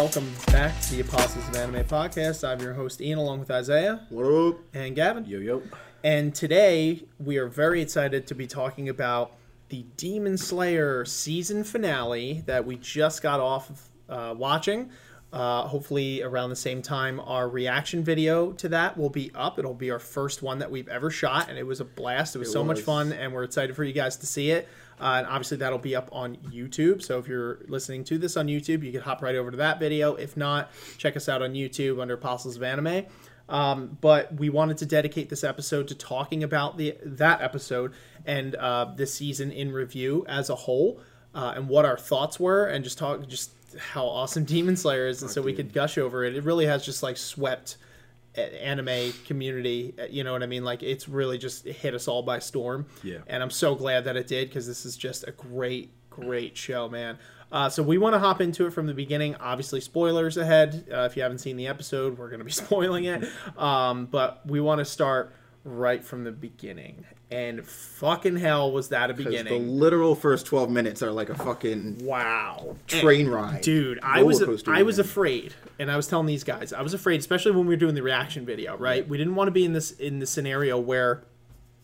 welcome back to the Apostles of Anime podcast. I'm your host Ian, along with Isaiah What up? and Gavin. Yo yo. And today we are very excited to be talking about the Demon Slayer season finale that we just got off of uh, watching. Uh, hopefully, around the same time, our reaction video to that will be up. It'll be our first one that we've ever shot, and it was a blast. It was It so much fun, and we're excited for you guys to see it. Uh, and obviously, that'll be up on YouTube. So if you're listening to this on YouTube, you can hop right over to that video. If not, check us out on YouTube under Apostles of Anime. Um, but we wanted to dedicate this episode to talking about the that episode and uh, this season in review as a whole, uh, and what our thoughts were, and just talk just how awesome Demon Slayer is, and so we could gush over it. It really has just like swept anime community. uh, You know what I mean? Like it's really just hit us all by storm. Yeah. And I'm so glad that it did because this is just a great, great show, man. Uh, so we want to hop into it from the beginning. Obviously, spoilers ahead. Uh, if you haven't seen the episode, we're going to be spoiling it. Um, but we want to start right from the beginning. And fucking hell, was that a beginning? The literal first 12 minutes are like a fucking wow. train ride. Dude, I was I was afraid, and I was telling these guys, I was afraid, especially when we were doing the reaction video. Right, we didn't want to be in this in the scenario where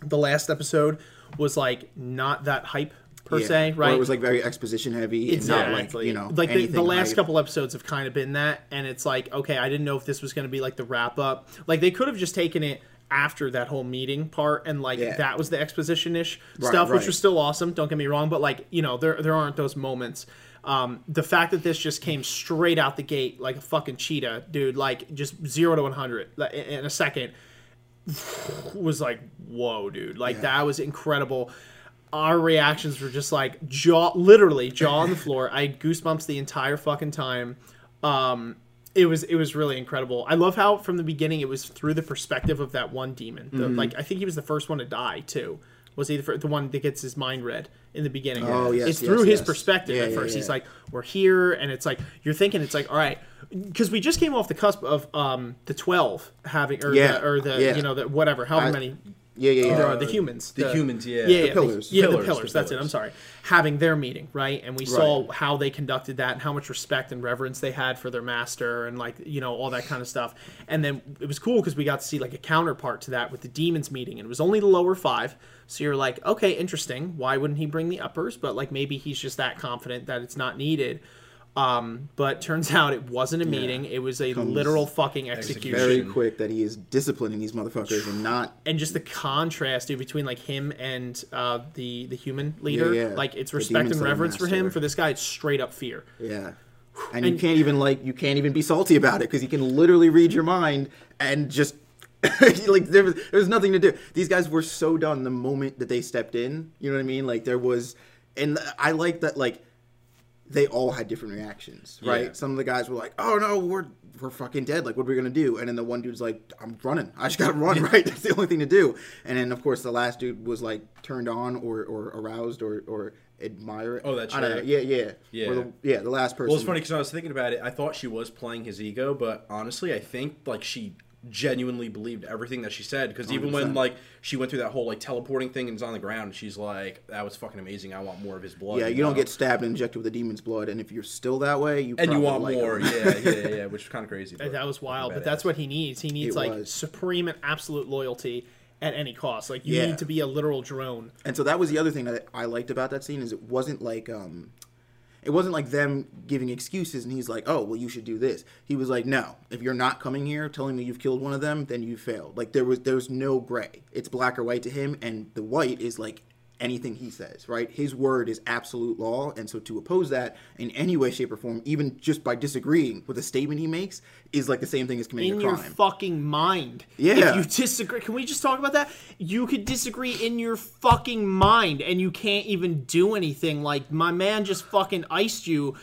the last episode was like not that hype per Yeah. se, Or right? it was like very exposition heavy and not like, Exactly. you know, like the, the last couple episodes have kind of been that, and it's like, okay, I didn't know if this was going to be like the wrap up. Like they could have just taken it after that whole meeting part, and like Yeah. that was the exposition ish Right, stuff, which was still awesome. Don't get me wrong, but like you know, there there aren't those moments. Um, the fact that this just came straight out the gate like a fucking cheetah, dude, like just zero to one hundred in in a second was like, whoa, dude. Like Yeah. that was incredible. Our reactions were just like jaw literally jaw on the floor. I had goosebumps the entire fucking time. Um it was it was really incredible. I love how from the beginning it was through the perspective of that one demon. The, Mm-hmm. Like I think he was the first one to die too. Was he the, fir- the one that gets his mind read in the beginning? Oh, yes, it's through yes, his perspective Yeah, at yeah, first. He's like, "We're here," and it's like you're thinking it's like, all right, because we just came off the cusp of um the twelve having or Yeah, the, or the yeah. you know the whatever however I- many Yeah, yeah, yeah. there are the humans the humans, yeah. yeah, The yeah, the- pillars. yeah, the Pillars, pillars. the That's it. I'm sorry. Having their meeting, right? And we saw how they conducted that and how much respect and reverence they had for their master and like you know all that kind of stuff. And then it was cool because we got to see like a counterpart to that with the demons meeting, and it was only the lower five. So you're like, okay, interesting. Why wouldn't he bring the uppers? But like maybe he's just that confident that it's not needed. Um, but turns out it wasn't a meeting. It was a Comes literal fucking execution. Very quick that he is disciplining these motherfuckers and not. and just the contrast dude, between like him and uh, the the human leader Yeah, yeah. like it's The respect and reverence for him for this guy it's straight up fear Yeah. And, you can't even like you can't even be salty about it because he can literally read your mind and just like there was there was nothing to do. These guys were so done the moment that they stepped in. You know what I mean? Like there was, and I like that like they all had different reactions, right? Yeah. Some of the guys were like, "Oh no, we're we're fucking dead. Like, what are we gonna do?" And then the one dude's like, "I'm running. I just gotta run. Right? That's the only thing to do." And then of course the last dude was like turned on or or aroused or or admire. Oh, that's know. Yeah, yeah, Yeah. Or the, yeah. The last person. Well, it's funny because I was thinking about it. I thought she was playing his ego, but honestly, I think like she genuinely believed everything that she said. Because even when 100%. like she went through that whole like teleporting thing and is on the ground, she's like, "That was fucking amazing. I want more of his blood." Yeah, you don't know? get stabbed and injected with the demon's blood, and if you're still that way, you and you want like more. him. yeah, yeah, yeah, which is kind of crazy. But that was wild but that's what he needs he needs It like was. supreme and absolute loyalty at any cost like you Yeah. need to be a literal drone And so that was the other thing that I liked about that scene is it wasn't like um, it wasn't like them giving excuses, and he's like, "Oh, well, you should do this." He was like, "No, if you're not coming here telling me you've killed one of them, then you failed." Like there was there's no gray. It's black or white to him, and the white is like anything he says, right? His word is absolute law, and so to oppose that in any way, shape, or form, even just by disagreeing with a statement he makes, is like the same thing as committing in a your fucking mind Yeah. if you disagree can we just talk about that you could disagree in your fucking mind and you can't even do anything like my man just fucking iced you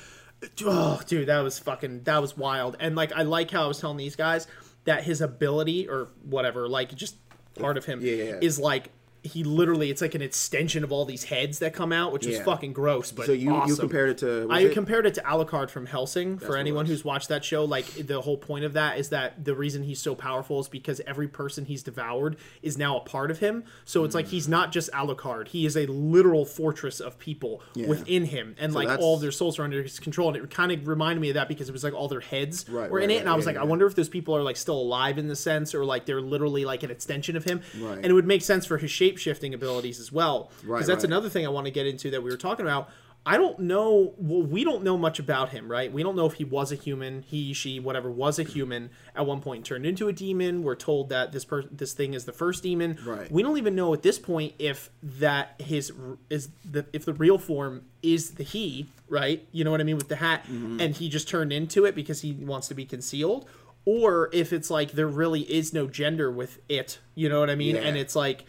oh dude that was fucking that was wild and like i like how i was telling these guys that his ability or whatever like just part of him Yeah, yeah, yeah. is like he literally it's like an extension of all these heads that come out, which is Yeah. fucking gross. But So you you awesome. compared it to was I it- compared it to Alucard from Hellsing. what For it anyone was. who's watched that show, like the whole point of that is that the reason he's so powerful is because every person he's devoured is now a part of him. So it's like hmm. he's not just Alucard; he is a literal fortress of people within him, and like that's- all their souls are under his control. And it kind of reminded me of that because it was like all their heads Right, were in right, it, and right, I was yeah, like, I yeah. wonder if those people are like still alive in the sense, or like they're literally like an extension of him. Right. And it would make sense for his shape shifting abilities as well, because Right, that's right. another thing I want to get into that we were talking about. I don't know. Well, we don't know much about him, right? We don't know if he was a human, he, she, whatever, was a human at one point, turned into a demon. We're told that this per- this thing is the first demon. Right. We don't even know at this point if that his is the if the real form is the he, right? You know what I mean with the hat, Mm-hmm. and he just turned into it because he wants to be concealed, or if it's like there really is no gender with it. You know what I mean? Yeah. And it's like.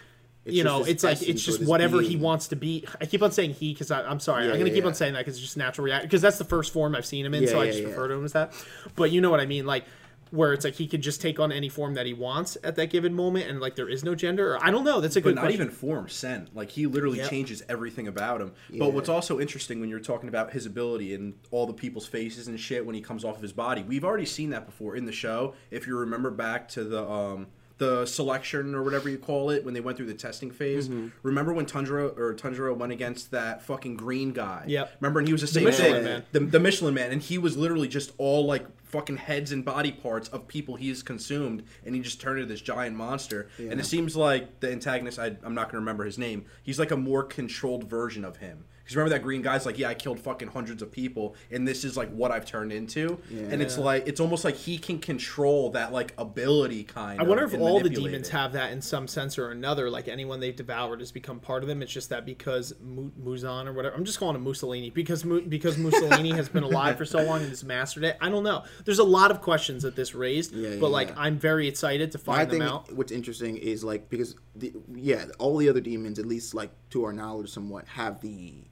It's you know, it's like it's just this whatever he wants to be. I keep on saying he because I'm sorry. Yeah, I'm gonna yeah, keep on saying that because it's just natural reaction. Because that's the first form I've seen him in, Yeah, so I just yeah. refer to him as that. But you know what I mean, like where it's like he could just take on any form that he wants at that given moment, and like there is no gender. Or I don't know. That's a but good not question. even form scent like he literally Yep. changes everything about him Yeah. but what's also interesting when you're talking about his ability and all the people's faces and shit when he comes off of his body we've already seen that before in the show if you remember back to the um the selection or whatever you call it when they went through the testing phase. Mm-hmm. remember when tundra or tundra went against that fucking green guy? Yep. remember and he was the same Michelin thing. Man. the, the michelin man. And he was literally just all like fucking heads and body parts of people he's consumed and he just turned into this giant monster. And it seems like the antagonist, I, am not going to remember his name he's like a more controlled version of him because remember that green guy's like yeah i killed fucking hundreds of people and this is like what i've turned into and it's like it's almost like he can control that like ability kind I of wonder if all the demons it. have that in some sense or another. Like anyone they've devoured has become part of them. It's just that because Mu- Muzan or whatever. I'm just calling him Mussolini because Mu- because Mussolini has been alive for so long and has mastered it. I don't know. There's a lot of questions that this raised, Yeah, but like yeah. I'm very excited to I find them think out. what's interesting is like because the yeah all the other demons at least like to our knowledge somewhat have the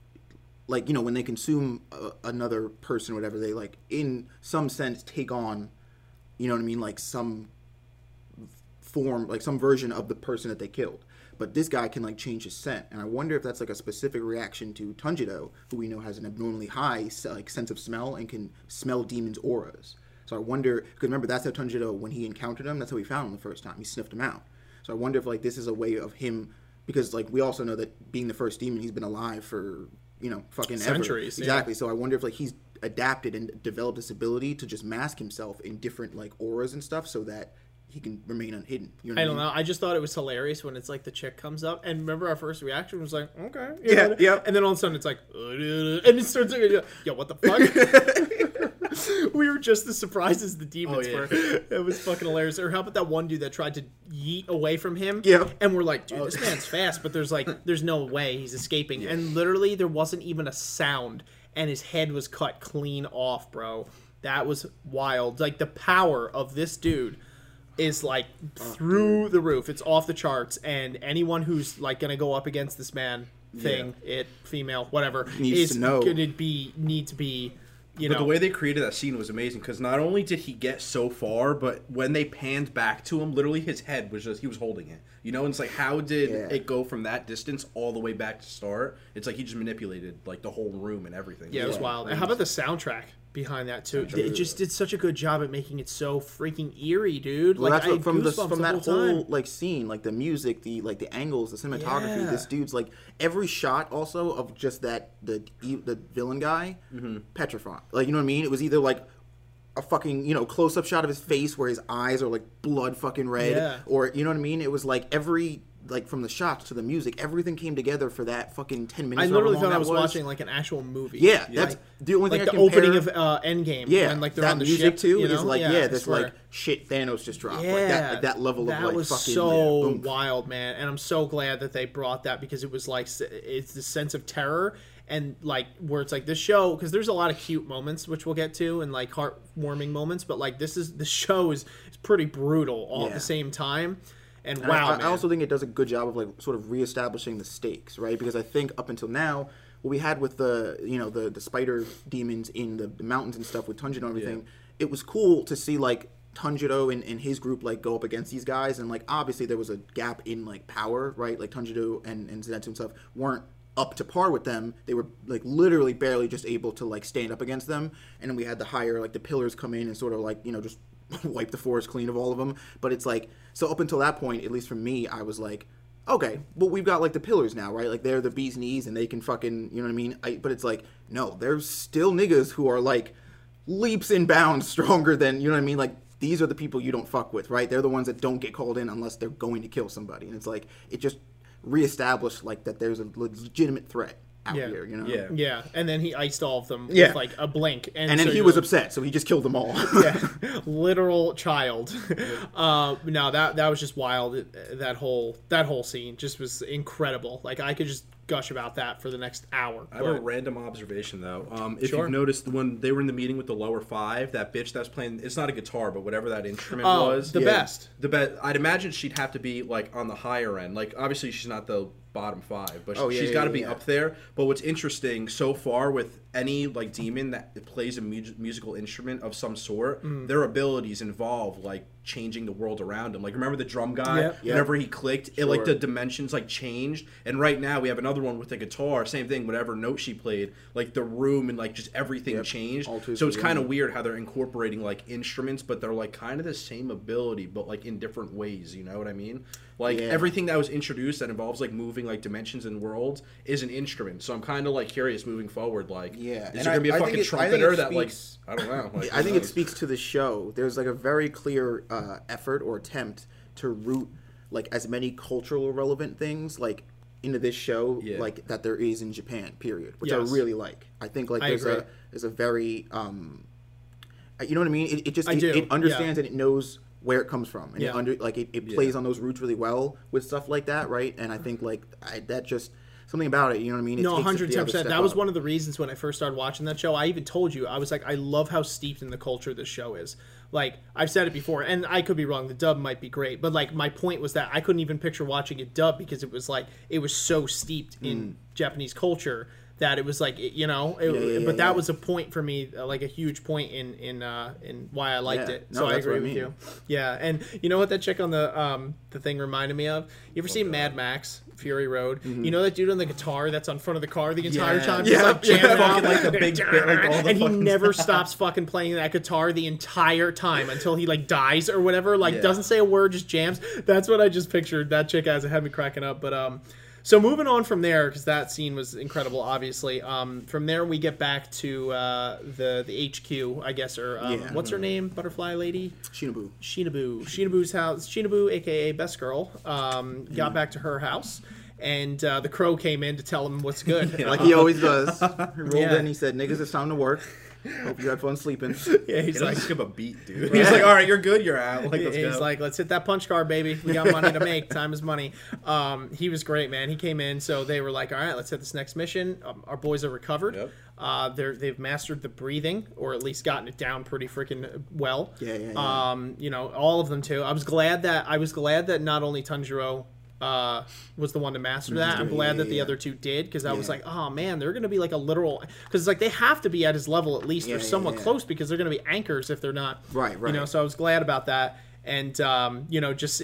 like you know when they consume a, another person or whatever they like in some sense take on you know what I mean like some form like some version of the person that they killed. But this guy can like change his scent. And I wonder if that's like a specific reaction to Tanjiro who we know has an abnormally high like sense of smell and can smell demons auras. So I wonder because remember that's how Tanjiro when he encountered him that's how he found him the first time. He sniffed him out. So I wonder if like this is a way of him because like we also know that being the first demon he's been alive for you know fucking ever. Centuries, yeah. exactly so I wonder if like he's adapted and developed this ability to just mask himself in different like auras and stuff so that he can remain unhidden you know I don't mean? know. I just thought it was hilarious when it's like the chick comes up, and remember our first reaction was like, okay, Yeah, know? yeah. and then all of a sudden it's like, "Uh, and it starts like, yo, what the fuck? we were just as surprised as the demons Oh, yeah. were. It was fucking hilarious. Or how about that one dude that tried to yeet away from him? Yeah. and we're like, dude, this man's fast, but there's like, there's no way he's escaping, and literally there wasn't even a sound, and his head was cut clean off, bro. That was wild. Like the power of this dude is like oh, through the roof. It's off the charts, and anyone who's like gonna go up against this man, thing, it, female, whatever, Needs is to know. gonna be need to be, you But know, the way they created that scene was amazing because not only did he get so far, but when they panned back to him, literally his head was just he was holding it. You know, and it's like how did Yeah. it go from that distance all the way back to start? It's like he just manipulated like the whole room and everything. yeah, it was Yeah. wild. And how about the soundtrack behind that too? It just did such a good job at making it so freaking eerie, dude. Well, like that's what, from the from that whole time. like scene, like the music, the like the angles, the cinematography. Yeah. This dude's like every shot also of just that the the villain guy, Mm-hmm. petrified. Like you know what I mean? It was either like a fucking you know close up shot of his face where his eyes are like blood fucking red, Yeah. or you know what I mean? It was like every like from the shots to the music, everything came together for that fucking ten minutes. I literally thought I that was, watching like an actual movie. Yeah, that's the only like thing the compare- opening of uh, Endgame. Yeah, when, like they're that on the music ship too you know? is like I yeah, this like shit Thanos just dropped. Yeah, like that, like that level that of like was fucking so yeah, wild, man. And I'm so glad that they brought that because it was like it's the sense of terror and like where it's like this show because there's a lot of cute moments which we'll get to and like heartwarming moments, but like this is the show is is pretty brutal all at the same time. And And wow, I, I also think it does a good job of like sort of reestablishing the stakes, right? Because I think up until now, what we had with the you know the the spider demons in the, the mountains and stuff with Tunjin and everything, it was cool to see like Tanjiro and, and his group like go up against these guys, and like obviously there was a gap in like power, right? Like Tanjiro and and Zenitsu himself weren't up to par with them. They were like literally barely just able to like stand up against them, and then we had the higher like the pillars come in and sort of like you know just wipe the forest clean of all of them. But it's like so up until that point, at least for me, I was like. Okay, well we've got like the pillars now, right? Like they're the bee's knees and they can fucking, you know what I mean? I, but it's like, no, there's still niggas who are like leaps and bounds stronger than you know what I mean. Like these are the people you don't fuck with, right? They're the ones that don't get called in unless they're going to kill somebody, and it's like it just reestablished like that there's a legitimate threat out Yeah. here, you know. Yeah. Yeah, and then he iced all of them Yeah. with like a blink, and, And then so he was like- upset, so he just killed them all. yeah, literal child. uh, no, that that was just wild. That whole that whole scene just was incredible. Like I could just gush about that for the next hour. I have a random observation though. Um, if Sure. you've noticed when they were in the meeting with the lower five, that bitch that's playing it's not a guitar, but whatever that instrument oh, was. the Yeah. best. The best I'd imagine she'd have to be like on the higher end. Like obviously she's not the bottom five, but Oh, yeah, she's yeah, got to yeah, be up there. But what's interesting so far with any like demon that plays a mu- musical instrument of some sort, Mm. their abilities involve like changing the world around him. Like remember the drum guy? Yep. Yep. Whenever he clicked, it like the dimensions like changed. And right now we have another one with the guitar. Same thing. Whatever note she played, like the room and like just everything Yep. changed. So it's kind of weird how they're incorporating like instruments, but they're like kind of the same ability, but like in different ways. You know what I mean? Like Yeah. everything that was introduced that involves like moving like dimensions and worlds is an instrument. So I'm kind of like curious moving forward. Like, Yeah, is and there gonna be a I- I fucking think it- I think trumpeter it that like I don't know? Like, I who think it speaks to the show. There's like a very clear uh, effort or attempt to root like as many cultural relevant things like into this show Yeah. like that there is in Japan. Period, which Yes. I really like. I think like I there's agree. a there's a very um, uh, you know what I mean. It, it just it, it understands yeah. and it knows where it comes from and Yeah. it under like it, it plays on those roots really well with stuff like that, right? And I think like I, that just something about it. You know what I mean? It No, takes it to be able 110. percent That was up. one of the reasons when I first started watching that show. I even told you I was like, I love how steeped in the culture this show is. Like I've said it before, and I could be wrong. The dub might be great, but like my point was that I couldn't even picture watching it dub because it was like it was so steeped in mm. Japanese culture that it was like you know. It. Yeah, yeah, but that was a point for me, uh, like a huge point in in uh, in why I liked it. No, so I agree I with you. Yeah, and you know what that chick on the um the thing reminded me of? You ever Oh, seen Mad Max Fury Road? You know that dude on the guitar that's on front of the car the entire time, Mm-hmm. Yeah, like jamming out, like, the big bit, like, all the and he never stops fucking playing that guitar the entire time until he like dies or whatever. Like doesn't say a word, just jams. That's what I just pictured that chick as. It had me cracking up. But um, so moving on from there because that scene was incredible. Obviously, um, from there we get back to uh the the HQ, I guess, or um, Yeah. what's her name? Butterfly Lady. Shinobu. Shinabu. Shinobu's house. Shinobu, aka Best Girl, um, got back to her house, and uh, the crow came in to tell him what's good. like he always does. He rolled Yeah. in. He said, "Niggas, it's time to work. Hope you had fun sleeping." yeah, he's doesn't like, skip a beat, dude. He's like, all right, you're good, you're out. Like, let's he's go. like, let's hit that punch card, baby. We got money to make. Time is money. Um, he was great, man. He came in, so they were like, all right, let's hit this next mission. Um, our boys are recovered. Yep. Uh, they're they've mastered the breathing, or at least gotten it down pretty freaking well. Yeah, yeah, yeah. Um, you know, all of them too. I was glad that I was glad that not only Tanjiro uh, was the one to master that. I'm glad that the other two did because I was like, oh man, they're gonna be like a literal because like they have to be at his level at least. Yeah, somewhat close because they're gonna be anchors if they're not. Right, right. You know, so I was glad about that. And um, you know, just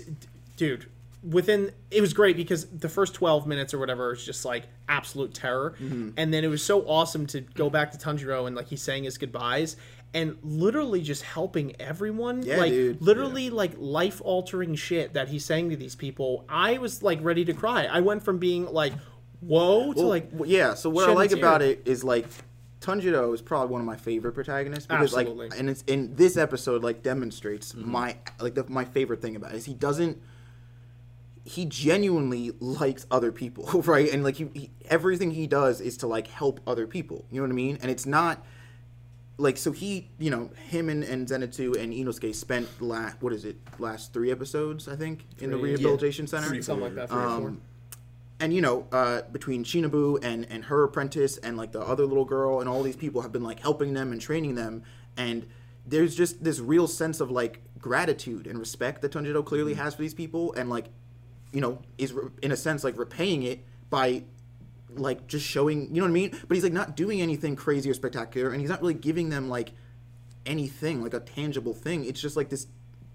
dude, within it was great because the first 12 minutes or whatever is just like absolute terror. Mm-hmm. And then it was so awesome to go back to Tanjiro and like he's saying his goodbyes and literally just helping everyone Yeah, like dude. literally like life altering shit that he's saying to these people. I was like ready to cry. I went from being like whoa to Well, like yeah. So what I like tear. about it is like Tanjiro is probably one of my favorite protagonists because Absolutely. like and it's in this episode like demonstrates Mm-hmm. my like the, my favorite thing about it is he doesn't he genuinely likes other people right and like he, he everything he does is to like help other people you know what I mean and it's not like so he you know him and, and Zenitsu and Inosuke spent last what is it last three episodes I think in the Three, yeah. rehabilitation center Three, something like that. Three or four. um, and you know, uh, between Shinobu and and her apprentice and like the other little girl and all these people have been like helping them and training them, and there's just this real sense of like gratitude and respect that Tanjiro clearly has for these people, and like, you know, is re- in a sense like repaying it by like just showing, you know what I mean? But he's like not doing anything crazy or spectacular, and he's not really giving them like anything like a tangible thing. It's just like this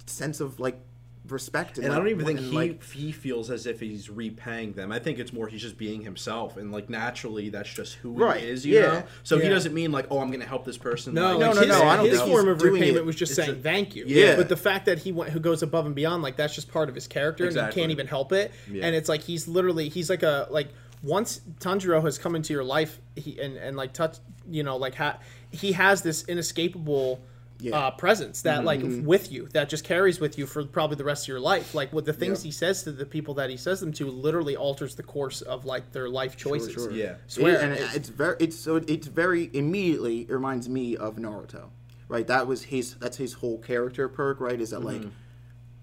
sense of like respect. And I like, don't even think he like, he feels as if he's repaying them. I think it's more he's just being himself, and like naturally that's just who Right, he is. You yeah. know, so he doesn't mean like, oh, I'm gonna help this person. No, like, No, like no, his, no, I don't his think form of repayment it. was just It's saying just- thank you. Yeah. But the fact that he went, who goes above and beyond, like that's just part of his character, and Exactly. he can't even help it. Yeah. And it's like he's literally he's like a like once Tanjiro has come into your life, he and and like touch, you know, like ha, he has this inescapable. Yeah. Uh, presence that like with you that just carries with you for probably the rest of your life like with the things Yep. he says to the people that he says them to literally alters the course of like their life choices sure. Yeah. swear It- and it- it's very it's so it's very immediately it reminds me of Naruto, right? That was his that's his whole character perk, right? Is that Mm-hmm. like,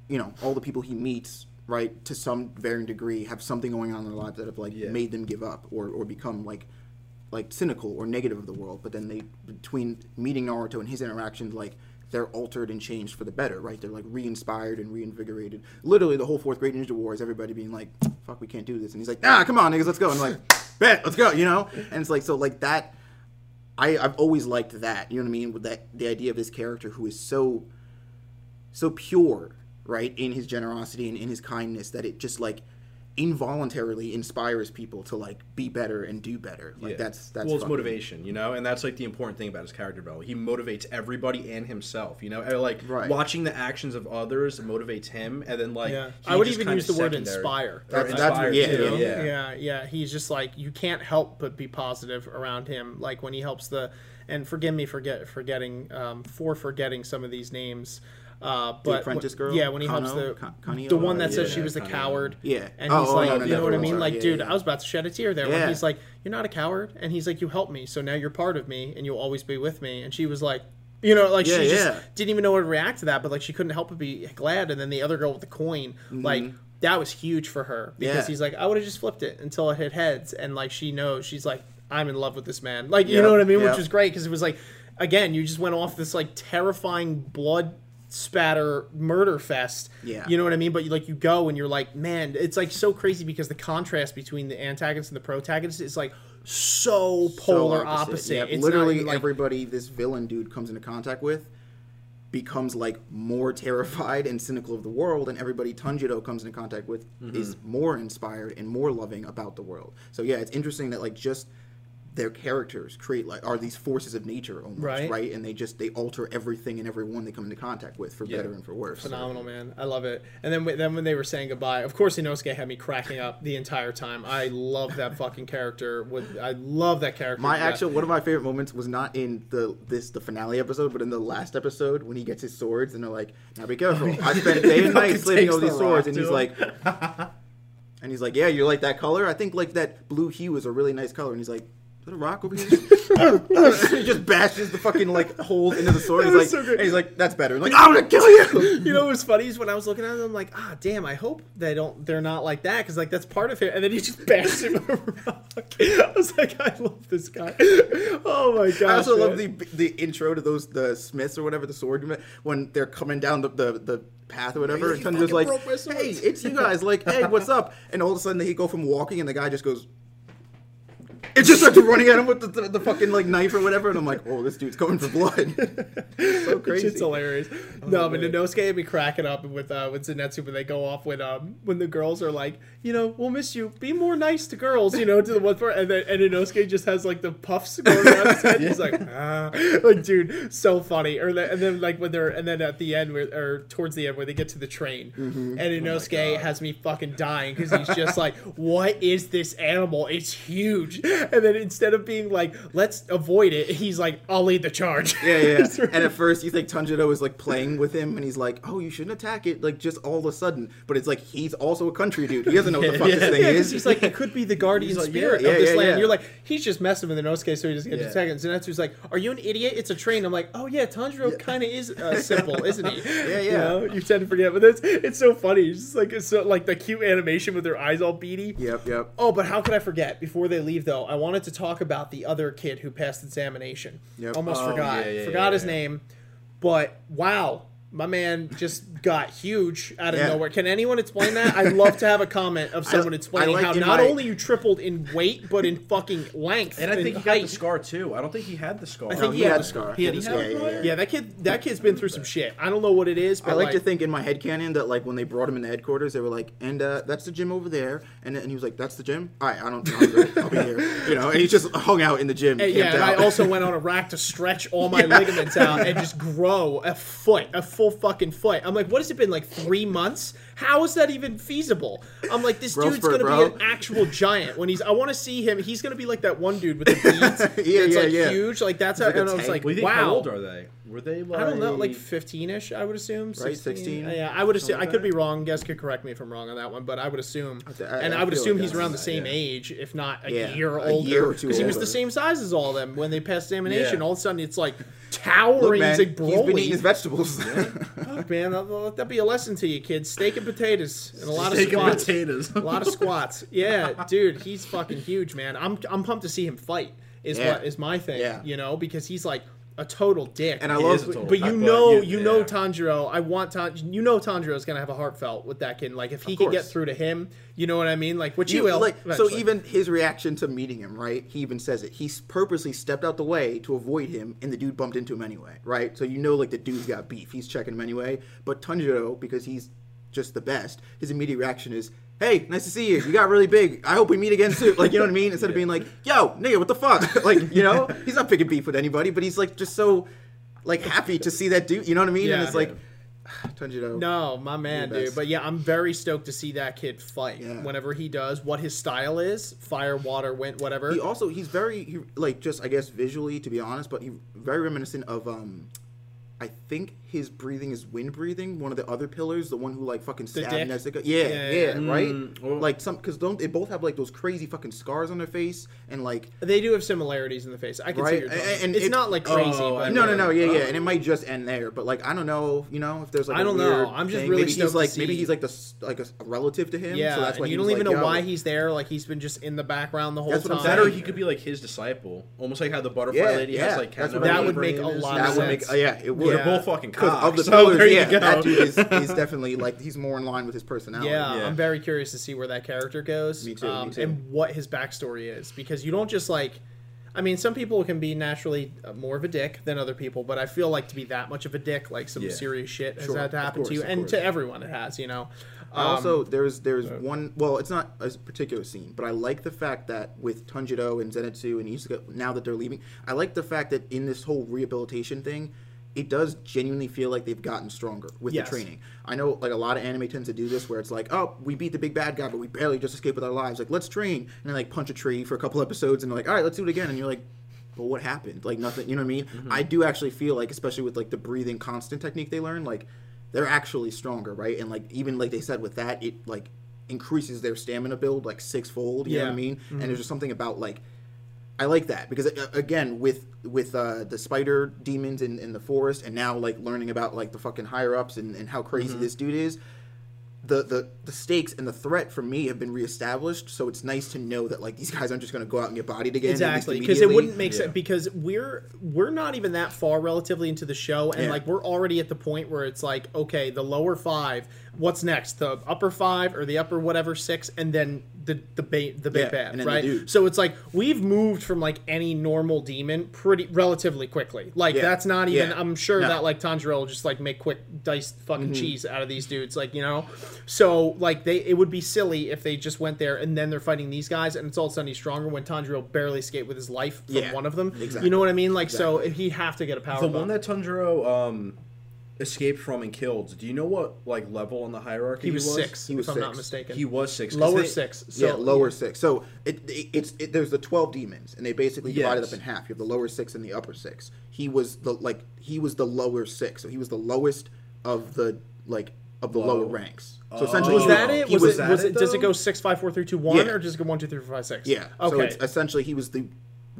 you know, all the people he meets, right, to some varying degree, have something going on in their lives that have like Yeah. made them give up or or become like like cynical or negative of the world. But then they between meeting Naruto and his interactions, like they're altered and changed for the better, right? They're like re-inspired and reinvigorated. Literally, the whole fourth grade ninja war is everybody being like, "Fuck, we can't do this," and he's like, "Ah, come on, niggas, let's go." And I'm like, "Bet, let's go," you know. And it's like so, like that. I I've always liked that. You know what I mean? With that, the idea of this character who is so, so pure, right, in his generosity and in his kindness that it just like involuntarily inspires people to like be better and do better. Like Yeah. that's that's well, it's motivation, you know, and that's like the important thing about his character development. He motivates everybody and himself, you know. And, like Right. watching the actions of others motivates him, and then like Yeah, he I would just even use the word inspire. Or That's- that's- yeah, yeah, yeah. yeah, yeah. He's just like you can't help but be positive around him. Like when he helps the, and forgive me for get, forgetting, um, for forgetting some of these names. Uh, but apprentice girl? yeah, when he helps the the one that says Yeah, she was the coward. Yeah. and Oh, he's oh, like, no, no, you know what I mean? Like, Yeah, dude, yeah. I was about to shed a tear there when he's like, "You're not a coward," and he's like, "You helped me, so now you're part of me, and you'll always be with me." And she was like. You know, like she just didn't even know how to react to that, but like she couldn't help but be glad. And then the other girl with the coin, like that was huge for her because Mm-hmm. He's like, I would have just flipped it until it hit heads, and like she knows she's like, I'm in love with this man, like you know what I mean, which was great because it was like, again, you just went off this like terrifying blood spatter murder fest. Yeah. you know what I mean. But you like you go and you're like, man, it's like so crazy because the contrast between the antagonist and the protagonist is like so So polar opposite. Yep, It's literally like, everybody this villain dude comes into contact with becomes like more terrified and cynical of the world and everybody Tanjiro comes into contact with mm-hmm. is more inspired and more loving about the world. So yeah, it's interesting that like just their characters create like are these forces of nature almost, Right. right? And they just they alter everything and everyone they come into contact with for Yeah. better and for worse. Phenomenal, man. I love it. And then, then when they were saying goodbye, of course, Inosuke had me cracking up the entire time. I love that fucking character. With I love that character. My actual one of my favorite moments was not in the this the finale episode, but in the last episode when he gets his swords and they're like, "Now be careful! I spent day and night slaving over these the swords," and he's him. like, and he's like, "Yeah, you like that color? I think like that blue hue is a really nice color." And he's like. That a rock over here? he just bashes the fucking like holes into the sword. He's like, so and he's like, "That's better." I'm like, "I'm gonna kill you!" you know what's funny is when I was looking at them, I'm like, ah, damn, I hope they don't, they're not like that, because like that's part of it. And then he just bashes him with a rock. I was like, I love this guy. Oh my god! I also love the the intro to those the smiths or whatever the sword when they're coming down the the, the path or whatever. And fucking like, broke my swords. "Hey, it's you guys!" Like, "Hey, what's up?" And all of a sudden they go from walking, and the guy just goes. It just starts running at him with the, the, the fucking like knife or whatever, and I'm like, "Oh, this dude's going for blood." so crazy. It's hilarious. no, but man. Inosuke would be cracking up with uh, with Zenitsu when they go off when um when the girls are like, you know, we'll miss you. Be more nice to girls, you know, to the one part, and then and Inosuke just has like the puffs going around his head. He's like, ah, like dude, so funny. Or the, and then like when they're and then at the end where or towards the end where they get to the train, Mm-hmm. and Oh Inosuke has me fucking dying because he's just like, what is this animal? It's huge. And then instead of being like, let's avoid it, he's like, I'll lead the charge. Yeah, yeah. And at first you think Tanjiro is like playing with him, and he's like, "Oh, you shouldn't attack it!" Like just all of a sudden, but it's like he's also a country dude. He doesn't know what the fuck this thing is. he's like, it could be the guardian like, spirit of this land. You're like, he's just messing with Inosuke, so he just gets attacked. And Zenitsu's like, are you an idiot? It's a train. I'm like, oh yeah, Tanjiro kind of is uh, simple, isn't he? Yeah, You, yeah. know, you tend to forget, but it's it's so funny. It's just like it's so like the cute animation with their eyes all beady. Yep, yep. Oh, but how could I forget? Before they leave, though, I wanted to talk about the other kid who passed examination. Yep. Almost Oh, forgot. yeah, yeah, forgot yeah, his name. But wow, my man just got huge out of Yeah. nowhere. Can anyone explain that? I'd love to have a comment of someone I explaining like how not my- only you tripled in weight, but in fucking length. And I think he and got the scar too. I don't think he had the scar. I No, think he he had had the the scar. scar. He had Did the scar. have Yeah, yeah, Yeah, that kid. That kid's been through some shit. I don't know what it is, but I like, to think in my head canon that like when they brought him in the headquarters, they were like, "And uh, that's the gym over there," and, and he was like, "That's the gym." All right, I don't, I'm good. I'll be here. You know, and he just hung out in the gym. And, yeah, camped and I also went on a rack to stretch all my ligaments out and just grow a foot, a full fucking foot. I'm like, what has it been like three months? How is that even feasible? I'm like, this Growth dude's spurt, gonna bro. be an actual giant when he's. I want to see him. He's gonna be like that one dude with the beads. Yeah, it's yeah, like yeah. huge. Like that's how. like a and I was like, What do you think? wow. How old are they? Were they like? I don't know, like 15ish, I would assume. 16. 16? Yeah, I would assume. I could be wrong. Guys could correct me if I'm wrong on that one, but I would assume. I- and I I would assume he's around the same yeah. age, if not a Yeah, year a older. year or two Because he was the same size as all of them when they passed examination. Yeah. All of a sudden, it's like Look, towering. man, he's like he's been eating his vegetables. Fuck, man, let that be a lesson to you, kids. Steak and potatoes and a lot of Steak and squats. potatoes. a lot of squats. Yeah, dude, he's fucking huge, man. I'm I'm pumped to see him fight. Is what is my thing. Yeah. You know, because he's like a total dick. And I He love, is a total But you But know, you- you, know yeah. Tanjiro. I want Tan. You know Tanjiro's gonna have a heartfelt with that kid. Like if he Of can get through to him, you know what I mean. Like which he You- will. like so even his reaction to meeting him right he even says it he purposely stepped out the way to avoid him and the dude bumped into him anyway right so you know like the dude's got beef he's checking him anyway but Tanjiro because he's just the best his immediate reaction is hey nice to see you you got really big i hope we meet again soon like you know what i mean instead of being like yo nigga what the fuck like you know he's not picking beef with anybody but he's like just so like happy to see that dude you know what i mean and Yeah. it's like Tanjiro No, my man, dude. But yeah, I'm very stoked to see that kid fight. Yeah. Whenever he does, what his style is, fire, water, wind, whatever. He also he's very he, like just I guess visually to be honest, but he very reminiscent of um I think his breathing is wind breathing, one of the other pillars, the one who like fucking The stabbed dick? Nezuko. Yeah, Yeah, yeah, yeah, yeah. right. Mm, well- like some because don't they both have like those crazy fucking scars on their face and like they do have similarities in the face. I can see Right, your and- and It's it- not like crazy, Oh, but I no, no, no, yeah, Oh. yeah, and it might just end there. But like, I don't know, you know, if there's like I a don't weird know. I'm just thing. really maybe he's to like maybe he's like the s- like a relative to him. Yeah, so that's why and you don't even like, know yo. why he's there. Like he's been just in the background the whole That's time. That or he could be like his disciple, almost like how the butterfly lady has like that's kind of what a that would make a lot That of would make sense. yeah, it would. They're both fucking Because cocks. of the so pillars, there you yeah, go. that dude is, is definitely like he's more in line with his personality. Yeah, Yeah. I'm very curious to see where that character goes. Me too, me um, too. And what his backstory is. Because you don't just like. I mean, some people can be naturally uh, more of a dick than other people, but I feel like to be that much of a dick, like some Yeah. serious shit has Sure, had to of happen to you, and course. to everyone it has, you know. Um, also there's there's one well it's not a particular scene but I like the fact that with Tanjiro and Zenitsu and Isuka now that they're leaving I like the fact that in this whole rehabilitation thing it does genuinely feel like they've gotten stronger with Yes. the training. I know like a lot of anime tends to do this where it's like oh we beat the big bad guy but we barely just escaped with our lives like let's train and then like punch a tree for a couple episodes and they're like all right let's do it again and you're like but what happened? Like nothing, you know what I mean? Mm-hmm. I do actually feel like, especially with like the breathing constant technique they learn, like they're actually stronger, right? And like even like they said with that, it like increases their stamina build like sixfold. You know what I Yeah. mean? And there's just something about like I like that because uh, again with with uh, the spider demons in, in the forest and now like learning about like the fucking higher ups and, and how crazy this dude is. The, the the stakes and the threat for me have been reestablished, so it's nice to know that like these guys aren't just going to go out and get bodied again. Exactly, because it wouldn't make Yeah. sense. Because we're we're not even that far relatively into the show, and Yeah. like we're already at the point where it's like, okay, the lower five, what's next? The upper five or the upper whatever six, and then the the ba- the big Yeah, bad, right? So it's like we've moved from like any normal demon pretty relatively quickly. Like Yeah. that's not even. Yeah. I'm sure No. that like Tanjiro will just like make quick diced fucking Mm-hmm. cheese out of these dudes, like you know. So like they, it would be silly if they just went there and then they're fighting these guys, and it's all of a sudden he's stronger when Tanjiro barely escaped with his life from one of them. exactly. You know what I mean? Like so, he'd have to get a power. The bump. one that Tundro um, escaped from and killed. Do you know what like level on the hierarchy he was, six, He was if I'm not mistaken. He was six. 'cause lower they- six. So, yeah, lower six. So it, it it's it, there's the twelve demons, and they basically divide it up in half. You have the lower six and the upper six. He was the like he was the lower six, so he was the lowest of the like of the Low. lower ranks. So Oh. essentially, Was that it? He Was, was, it? that Was it, it? Does it go six, five, four, three, two, one, Yeah. or does it go one, two, three, four, five, six? yeah. Okay. So it's essentially he was the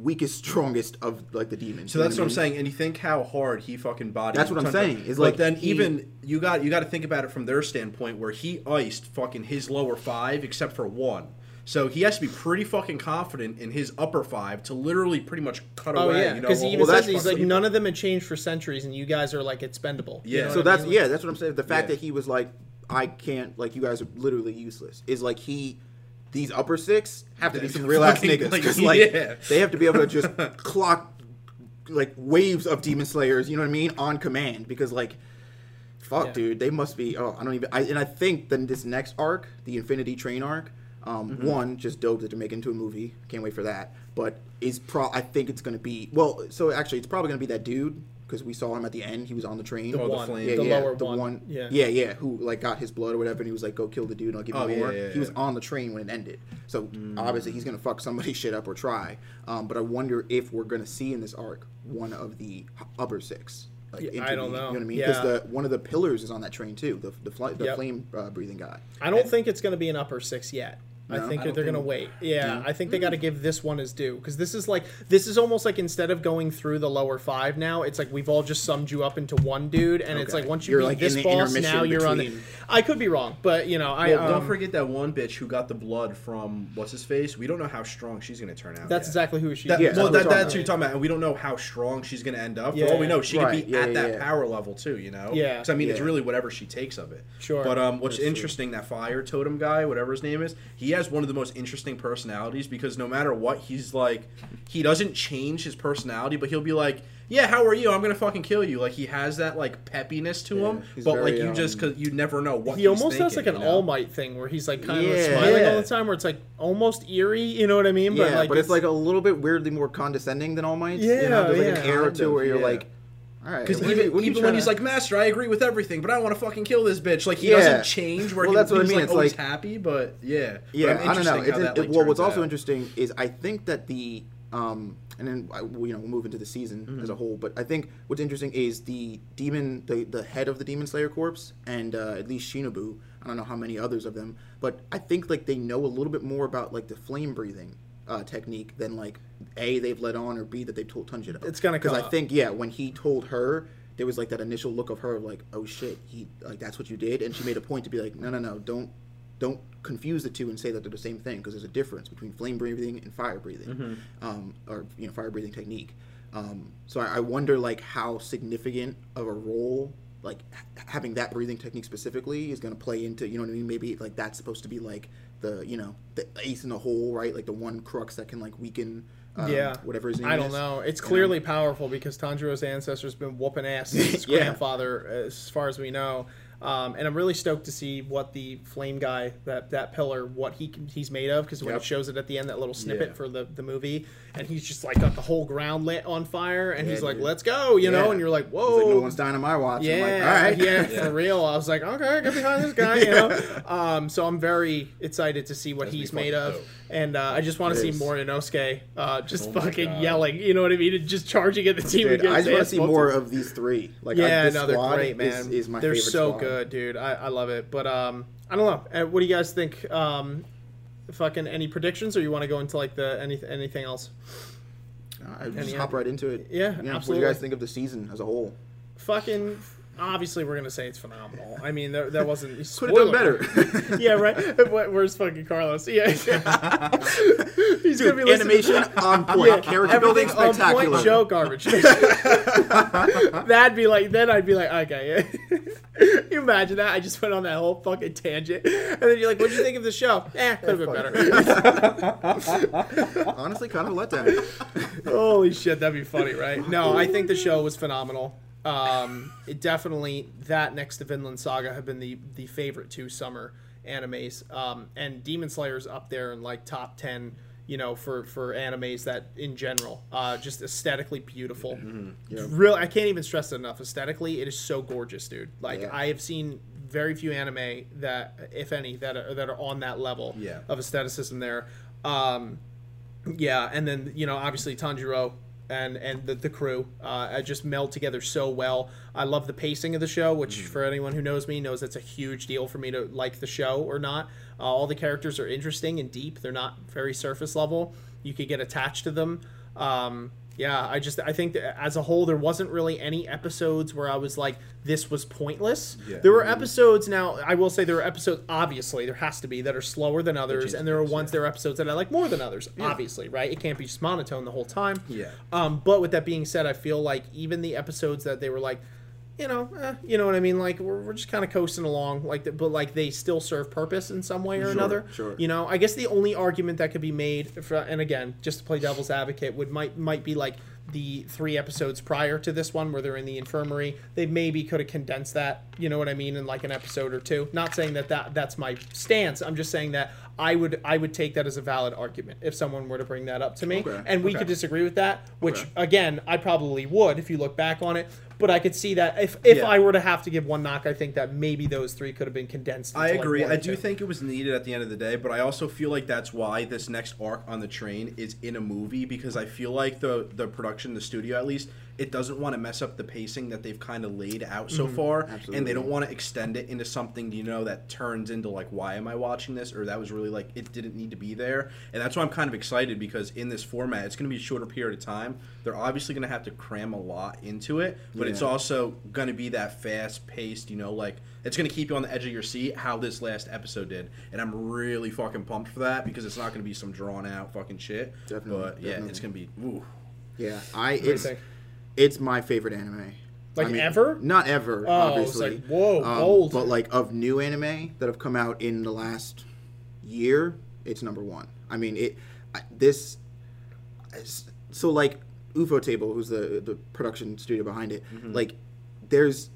weakest, strongest of like the demons. So that's what I'm I mean? saying, and you think how hard he fucking bodied. That's what I'm Tundra. saying, is But like, then he- even you got you got to think about it from their standpoint, where he iced fucking his lower five except for one. So he has to be pretty fucking confident in his upper five to literally pretty much cut Oh away. yeah, you know, because a he whole even says he's like fucking- none of them had changed for centuries, and you guys are like expendable. You Yeah. know So So what I that's mean? yeah, that's what I'm saying. The fact Yeah. that he was like, I can't like you guys are literally useless is like he. These upper six have to be some real ass niggas like, because like yeah. they have to be able to just clock like waves of demon slayers. You know what I mean on command because like. Fuck, Yeah. dude, they must be. Oh, I don't even. I, and I think then this next arc, the Infinity Train arc, um, Mm-hmm. one just dope that they're making into a movie. Can't wait for that. But is pro. I think it's gonna be. Well, so actually, it's probably gonna be that dude because we saw him at the end. He was on the train. The Oh, the one, flame. Yeah, the yeah, lower the one. Yeah. yeah, yeah, who like got his blood or whatever, and he was like, "Go kill the dude, and I'll give you Oh, more." yeah, he was on the train when it ended, so Mm. obviously he's gonna fuck somebody's shit up or try. Um, but I wonder if we're gonna see in this arc one of the h- upper six. Like, Yeah, I don't know. You know what I mean? Because Yeah. the one of the pillars is on that train too. The the, fly, the Yep. flame uh, breathing guy. I don't think it's going to be an upper six yet. I think I they're going to wait. Yeah, Yeah. I think they got to give this one his due because this is like this is almost like instead of going through the lower five now, it's like we've all just summed you up into one dude, and it's like once you You're, beat like, this in the boss, intermission now you're on the. I could be wrong, but you know, I Well, don't um, forget that one bitch who got the blood from what's his face. We don't know how strong she's gonna turn out. That's yet. exactly who she. That, Yeah, that's well, what that, that's who you're talking about, and we don't know how strong she's going to end up. Yeah. For all we know, she Right, could be yeah, at yeah, that yeah. power level too. You know. Yeah. 'Cause, I mean, it's really whatever she takes of it. Sure. But um, what's interesting that fire totem guy, whatever his name is, he has one of the most interesting personalities because no matter what, he's like, he doesn't change his personality, but he'll be like. Yeah, how are you? I'm gonna fucking kill you. Like he has that like peppiness to Yeah, him, he's but like very, you just um, because you never know what he he's almost has like an you know? All Might thing where he's like kind of Yeah. smiling all the time, where it's like almost eerie. You know what I mean? yeah, but it's, like a little bit weirdly more condescending than All Might. Yeah, you know, there's like yeah. an air or two where you're yeah. like, all right, Because even, you- what are you even when trying he's like, Master, I agree with everything, but I want to fucking kill this bitch. Like, he Yeah. doesn't change where Well, he, that's what I he's mean, like it's always like- happy, but yeah. Yeah, I'm I don't know. It's that, like, well, what's turns also out. interesting is I think that the um, and then you know we'll move into the season Mm-hmm. as a whole. But I think what's interesting is the demon, the the head of the demon slayer corpse, and uh, at least Shinobu. I don't know how many others of them, but I think like they know a little bit more about like the flame breathing uh, technique than like a they've let on or b that they've told Tanjiro. It's gonna because I think yeah when he told her. There was like that initial look of her, like, "Oh shit, he like that's what you did," and she made a point to be like, "No, no, no, don't don't confuse the two and say that they're the same thing because there's a difference between flame breathing and fire breathing, Mm-hmm. um, or you know fire breathing technique. Um, so I, I wonder like how significant of a role like having that breathing technique specifically is going to play into you know what I mean. Maybe like that's supposed to be like the you know the ace in the hole, right? Like the one crux that can like weaken. Um, yeah, whatever his name is. I don't know. It's clearly powerful because Tanjiro's ancestors been whooping ass since his Yeah. grandfather, as far as we know. Um, and I'm really stoked to see what the flame guy, that that pillar, what he can, he's made of. Because when Yep. it shows it at the end, that little snippet Yeah. for the, the movie, and he's just like got the whole ground lit on fire, and Yeah, he's like, dude. "Let's go," you know, and you're like, He's "Whoa." like, no one's dying on my watch. Yeah, I'm like, all right, yeah, for real. I was like, okay, get behind this guy, you know. um, so I'm very excited to see what That'd he's made of, dope. And uh, I just want to see more Inosuke, uh, just Oh fucking yelling. You know what I mean? And just charging at the team. Dude, I just want to see more of these three. Like, I, yeah, this no, they're great, man. Is, is my they're so squad. good, dude. I, I love it. But um, I don't know. Uh, what do you guys think? Um, fucking any predictions, or you want to go into like the any anything else? I just Any hop right into it. Yeah, You know, What do you guys think of the season as a whole? Fucking. Obviously, we're gonna say it's phenomenal. I mean, there, there wasn't. Could have done better. yeah, right. Where's fucking Carlos? Yeah, he's gonna be. Animation on point. Yeah, Character building everything on spectacular. point. Joke garbage. That'd be like. Then I'd be like, okay. Yeah. you imagine that? I just went on that whole fucking tangent, and then you're like, "What'd you think of the show?" Eh, could have been better. Honestly, kind of a letdown. Holy shit, that'd be funny, right? No, I think the show was phenomenal. Um, it definitely that next to Vinland Saga have been the the favorite two summer animes, um, and Demon Slayer's up there in like top ten. You know, for for animes that in general, uh, just aesthetically beautiful. Yeah. Real, I can't even stress it enough. Aesthetically, it is so gorgeous, dude. Like Yeah. I have seen very few anime that, if any, that are that are on that level Yeah. of aestheticism there. Um, yeah, and then you know obviously Tanjiro and and the, the crew uh, just meld together so well. I love the pacing of the show, which Mm-hmm. for anyone who knows me knows that's a huge deal for me to like the show or not. Uh, all the characters are interesting and deep. They're not very surface level. You could get attached to them. Um, Yeah, I just I think that as a whole there wasn't really any episodes where I was like this was pointless. Yeah. There were episodes now I will say there are episodes obviously there has to be that are slower than others and there are ones there are episodes that I like more than others obviously, right? It can't be just monotone the whole time. Yeah. Um but with that being said, I feel like even the episodes that they were like you know, eh, you know what I mean. Like we're, we're just kind of coasting along, like, the, but like they still serve purpose in some way or another. sure. You know, I guess the only argument that could be made, for, and again, just to play devil's advocate, would might might be like the three episodes prior to this one where they're in the infirmary. They maybe could have condensed that. You know what I mean, in like an episode or two. Not saying that, that that's my stance. I'm just saying that I would I would take that as a valid argument if someone were to bring that up to me, Okay. and we Okay. could disagree with that. Which Okay. again, I probably would if you look back on it. But I could see that if, if Yeah. I were to have to give one knock, I think that maybe those three could have been condensed. I into, like, agree. one I do two. think it was needed at the end of the day, but I also feel like that's why this next arc on the train is in a movie because I feel like the the production, the studio at least, it doesn't want to mess up the pacing that they've kind of laid out so mm-hmm. far, and they don't want to extend it into something you know that turns into like why am I watching this or that was really like it didn't need to be there, and that's why I'm kind of excited because in this format it's going to be a shorter period of time. They're obviously going to have to cram a lot into it, but it's also going to be that fast paced, you know, like it's going to keep you on the edge of your seat how this last episode did. And I'm really fucking pumped for that because it's not going to be some drawn out fucking shit. Definitely, But yeah, definitely. it's going to be ooh. Yeah, I do you it's think? it's my favorite anime. Like I mean, ever? Not ever, Oh, I was obviously. like, whoa, Um, bold. But like of new anime that have come out in the last year, it's number one. I mean, it I, this so like Ufotable, who's the the production studio behind it, Mm-hmm. like there's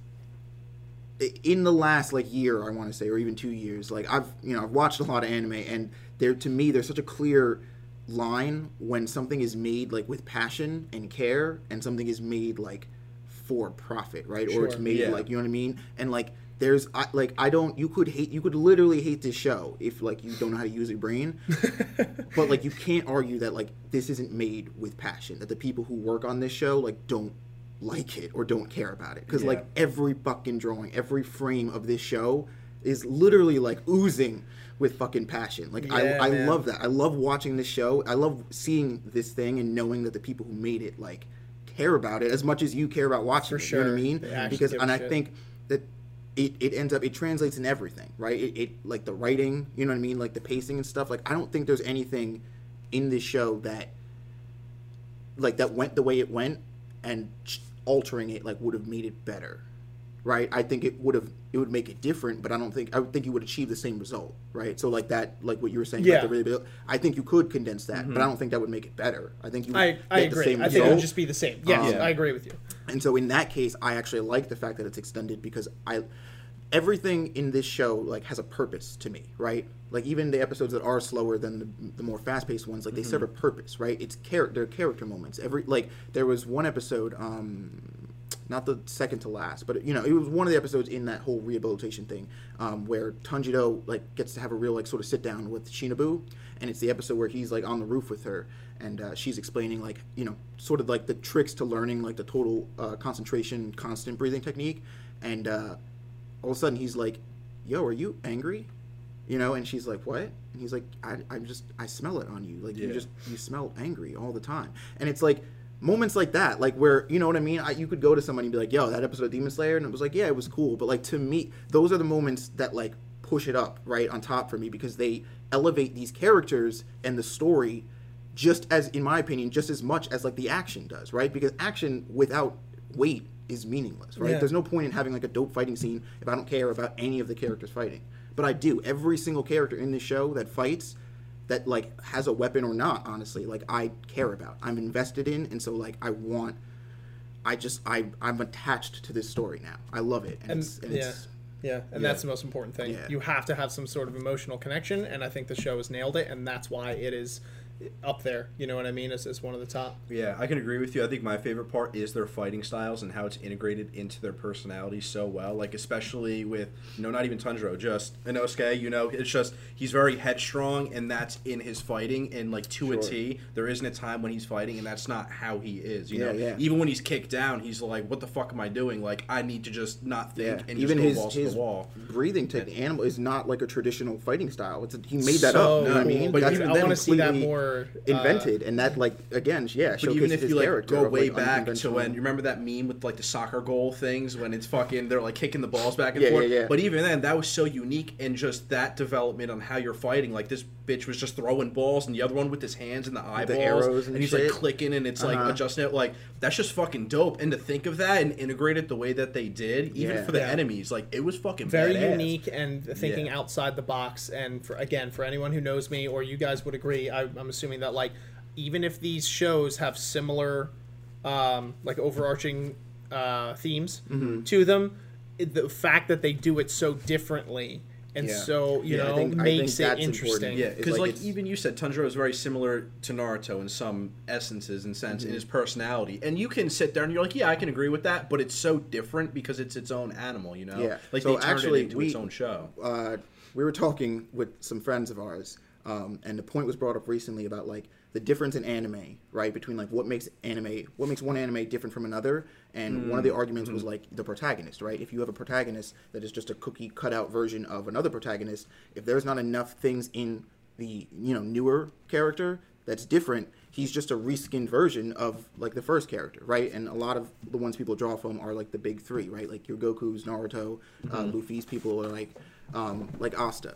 in the last like year i want to say or even two years like i've you know i've watched a lot of anime and there to me there's such a clear line when something is made like with passion and care and something is made like for profit right or it's made Yeah. like you know what i mean and like there's I, like i don't you could hate you could literally hate this show if like you don't know how to use your brain. But like you can't argue that like this isn't made with passion that the people who work on this show like don't like it or don't care about it. Because Yeah. like every fucking drawing every frame of this show is literally like oozing with fucking passion. Like Yeah, i i man. love that. I love watching this show. I love seeing this thing and knowing that the people who made it like care about it as much as you care about watching For it. You know what i mean? Because and i shit. think that it, it ends up it translates in everything right? It, it like the writing you know what i mean? Like the pacing and stuff. Like i don't think there's anything in this show that like that went the way it went and altering it like would have made it better right i think it would have it would make it different but i don't think i would think you would achieve the same result right so like that like what you were saying Yeah. about the i think you could condense that but i don't think that would make it better i think you would I, I get the agree. same I think it would just be the same. Yes, Um, I agree with you. And so in that case, I actually like the fact that it's extended because I everything in this show like has a purpose to me, right? Like even the episodes that are slower than the, the more fast-paced ones, like they serve a purpose, right? It's character character moments. Every like there was one episode um not the second to last, but you know, it was one of the episodes in that whole rehabilitation thing, um, where Tanjiro like gets to have a real like sort of sit down with Shinobu, and it's the episode where he's like on the roof with her, and uh, she's explaining like you know sort of like the tricks to learning like the total uh, concentration, constant breathing technique, and uh, all of a sudden he's like, "Yo, are you angry?" You know, and she's like, "What?" And he's like, I, "I'm just I smell it on you. Like you just you smell angry all the time." And it's like moments like that, like where you know what I mean. I, you could go to somebody and be like, "Yo, that episode of Demon Slayer," and it was like, "Yeah, it was cool," but like to me, those are the moments that like push it up right on top for me because they elevate these characters and the story just as in my opinion just as much as like the action does right? Because action without weight is meaningless right? Yeah. there's no point in having like a dope fighting scene if i don't care about any of the characters fighting. But i do. Every single character in this show that fights that like has a weapon or not honestly like i care about i'm invested in and so like i want i just i i'm attached to this story now i love it and, And it's, and yeah, it's yeah, and Yeah. that's the most important thing. Yeah. You have to have some sort of emotional connection, and I think the show has nailed it, and that's why it is up there. You know what I mean? As, as one of the top. Yeah, I can agree with you. I think my favorite part is their fighting styles and how it's integrated into their personalities so well. Like especially with you know not even Tanjiro, just Inosuke. You know, it's just he's very headstrong, and that's in his fighting. And like to a Sure. T, there isn't a time when he's fighting, and that's not how he is. You Yeah, know, yeah. even when he's kicked down, he's like, "What the fuck am I doing? Like I need to just not think yeah and even just go his balls his to the wall." breathing technique animal is not like a traditional fighting style it's a, he made that So up you know what i mean But That's- I want to see that more were uh, invented, and that like again, yeah, But showcases even if you like character go of, way like, back to when you remember that meme with like the soccer goal things when it's fucking they're like kicking the balls back and Yeah, forth. yeah, yeah. But even then, that was so unique and just that development on how you're fighting. Like this bitch was just throwing balls, and the other one with his hands and the eyeballs, arrows and he's shit. like clicking and it's like Uh-huh. adjusting it. Like that's just fucking dope. And to think of that and integrate it the way that they did, even Yeah. for the Yeah. enemies, like it was fucking very badass. unique and thinking Yeah. outside the box. And for again, for anyone who knows me or you guys would agree, I, I'm assuming that like even if these shows have similar, um, like overarching uh, themes Mm-hmm. to them, it- the fact that they do it so differently and Yeah. so you Yeah, I know think- I makes think it that's interesting. important. Yeah, because like like, even you said, Tanjiro is very similar to Naruto in some essences and sense Mm-hmm. in his personality, and you can sit there and you're like, yeah, I can agree with that, but it's so different because it's its own animal, you know? Yeah. like So they turned actually, it into we- its own show. uh, we were talking with some friends of ours, um, and the point was brought up recently about like the difference in anime, right? Between like what makes anime, what makes one anime different from another, and one of the arguments was like the protagonist, right? If you have a protagonist that is just a cookie cutout version of another protagonist, if there's not enough things in the you know newer character that's different, he's just a reskinned version of like the first character, right? And a lot of the ones people draw from are like the big three, right? Like your Goku's, Naruto, uh, Luffy's people are like um, like Asta.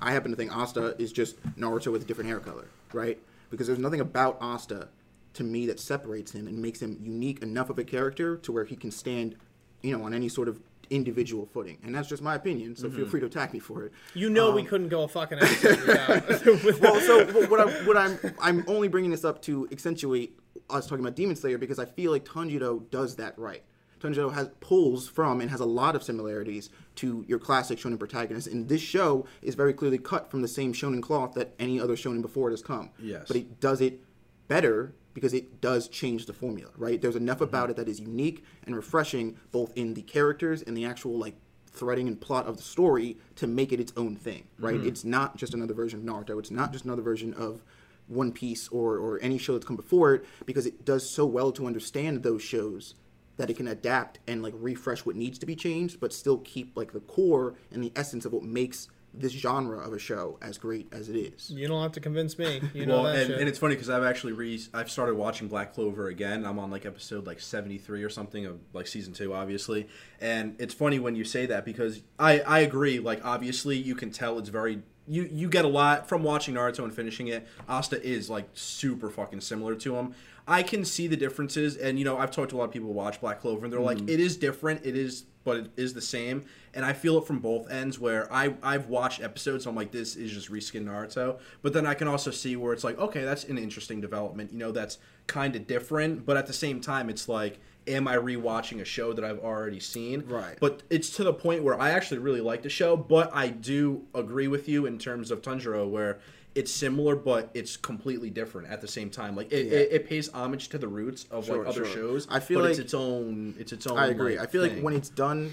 I happen to think Asta is just Naruto with a different hair color, right? Because there's nothing about Asta to me that separates him and makes him unique enough of a character to where he can stand, you know, on any sort of individual footing. And that's just my opinion, so feel free to attack me for it. You know we couldn't go a fucking episode without. without well, so what, I, what I'm I'm only bringing this up to accentuate us talking about Demon Slayer because I feel like Tanjiro does that right. Tanjiro has pulls from and has a lot of similarities to your classic shonen protagonist, and this show is very clearly cut from the same shonen cloth that any other shonen before it has come. Yes. but it does it better because it does change the formula. Right? There's enough mm-hmm. about it that is unique and refreshing, both in the characters and the actual like threading and plot of the story to make it its own thing, right? Mm-hmm. It's not just another version of Naruto. It's not just another version of One Piece or, or any show that's come before it because it does so well to understand those shows that it can adapt and like refresh what needs to be changed, but still keep like the core and the essence of what makes this genre of a show as great as it is. you don't have to convince me. You know well, that and, shit. and it's funny because I've actually re I've started watching Black Clover again. I'm on like episode like 73 or something of like season two, obviously. And it's funny when you say that because I I agree. Like obviously you can tell it's very you you get a lot from watching Naruto and finishing it. Asta is like super fucking similar to him. I can see the differences, and you know I've talked to a lot of people who watch Black Clover, and they're like, mm-hmm. it is different. It is, but it is the same. And I feel it from both ends. Where I I've watched episodes, so I'm like, this is just reskin Naruto. But then I can also see where it's like, okay, that's an interesting development. You know, that's kind of different, but at the same time, it's like, am I rewatching a show that I've already seen? Right. But it's to the point where I actually really like the show, but I do agree with you in terms of Tanjiro, where it's similar, but it's completely different at the same time. Like it, Yeah. it, it pays homage to the roots of Sure, like other sure. shows. I feel but it's like- its own. It's its own. I agree. like, I feel like when it's done,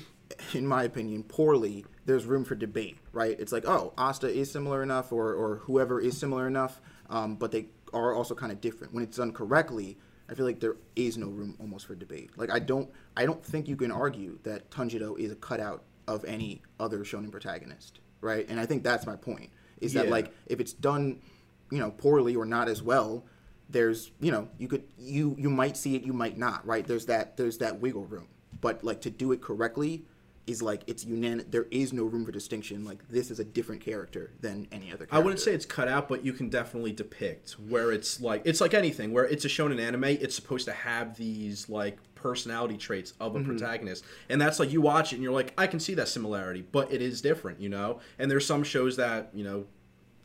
in my opinion, poorly, there's room for debate, right? It's like, oh, Asta is similar enough, or, or whoever is similar enough, um, but they are also kind of different. When it's done correctly, I feel like there is no room almost for debate. Like I don't, I don't think you can argue that Tanjiro is a cutout of any other shonen protagonist, right? And I think that's my point. Is that like if it's done, you know, poorly or not as well, there's you know you could you you might see it you might not right there's that there's that wiggle room but like to do it correctly is like it's unanimous there is no room for distinction like this is a different character than any other character. I wouldn't say it's cut out, but you can definitely depict where it's like it's like anything where it's a shonen anime. It's supposed to have these like personality traits of a Mm-hmm. protagonist, and that's like you watch it and you're like, I can see that similarity, but it is different, you know. And there's some shows that you know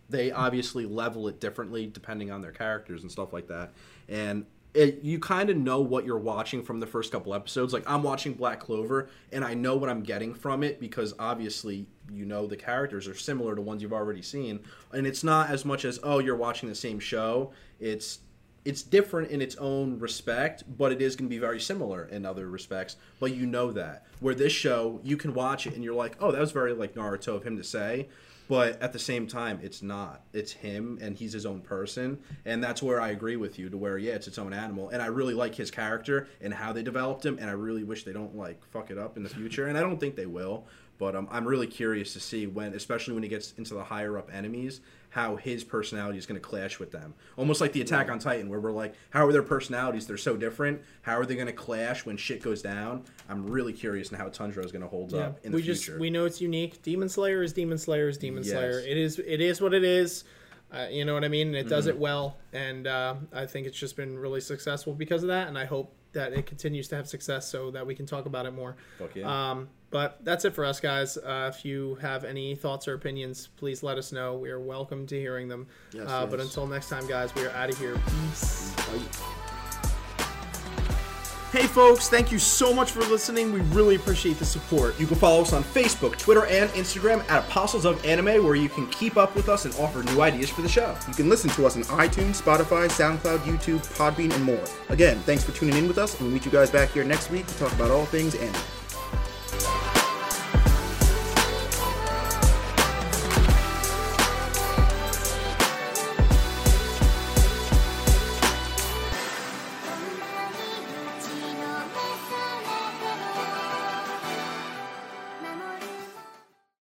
they obviously level it differently depending on their characters and stuff like that, and. It, you kind of know what you're watching from the first couple episodes. Like I'm watching Black Clover, and I know what I'm getting from it because obviously you know the characters are similar to ones you've already seen, and it's not as much as oh you're watching the same show. It's it's different in its own respect, but it is going to be very similar in other respects. But you know that. Where this show, you can watch it and you're like, oh, that was very like Naruto of him to say. But at the same time, it's not. It's him, and he's his own person, and that's where I agree with you. To where, yeah, it's its own animal, and I really like his character and how they developed him, and I really wish they don't like fuck it up in the future, and I don't think they will. But um, I'm really curious to see when, especially when he gets into the higher up enemies, how his personality is going to clash with them. Almost like the Attack on Titan, where we're like, how are their personalities? They're so different. How are they going to clash when shit goes down? I'm really curious in how Tanjiro is going to hold Yeah, up in the we future. just we know it's unique. Demon Slayer is Demon Slayer is Demon Yes. Slayer. It is it is what it is. Uh, you know what I mean? And it does Mm-hmm. it well, and uh, I think it's just been really successful because of that. And I hope that it continues to have success so that we can talk about it more. Fuck yeah. Um, but that's it for us, guys. Uh, if you have any thoughts or opinions, please let us know. We are welcome to hearing them. Yes, uh, But until next time, guys, we are out of here. Peace. Hey, folks, thank you so much for listening. We really appreciate the support. You can follow us on Facebook, Twitter, and Instagram at Apostles of Anime, where you can keep up with us and offer new ideas for the show. You can listen to us on iTunes, Spotify, SoundCloud, YouTube, Podbean, and more. Again, thanks for tuning in with us, and we'll meet you guys back here next week to talk about all things anime.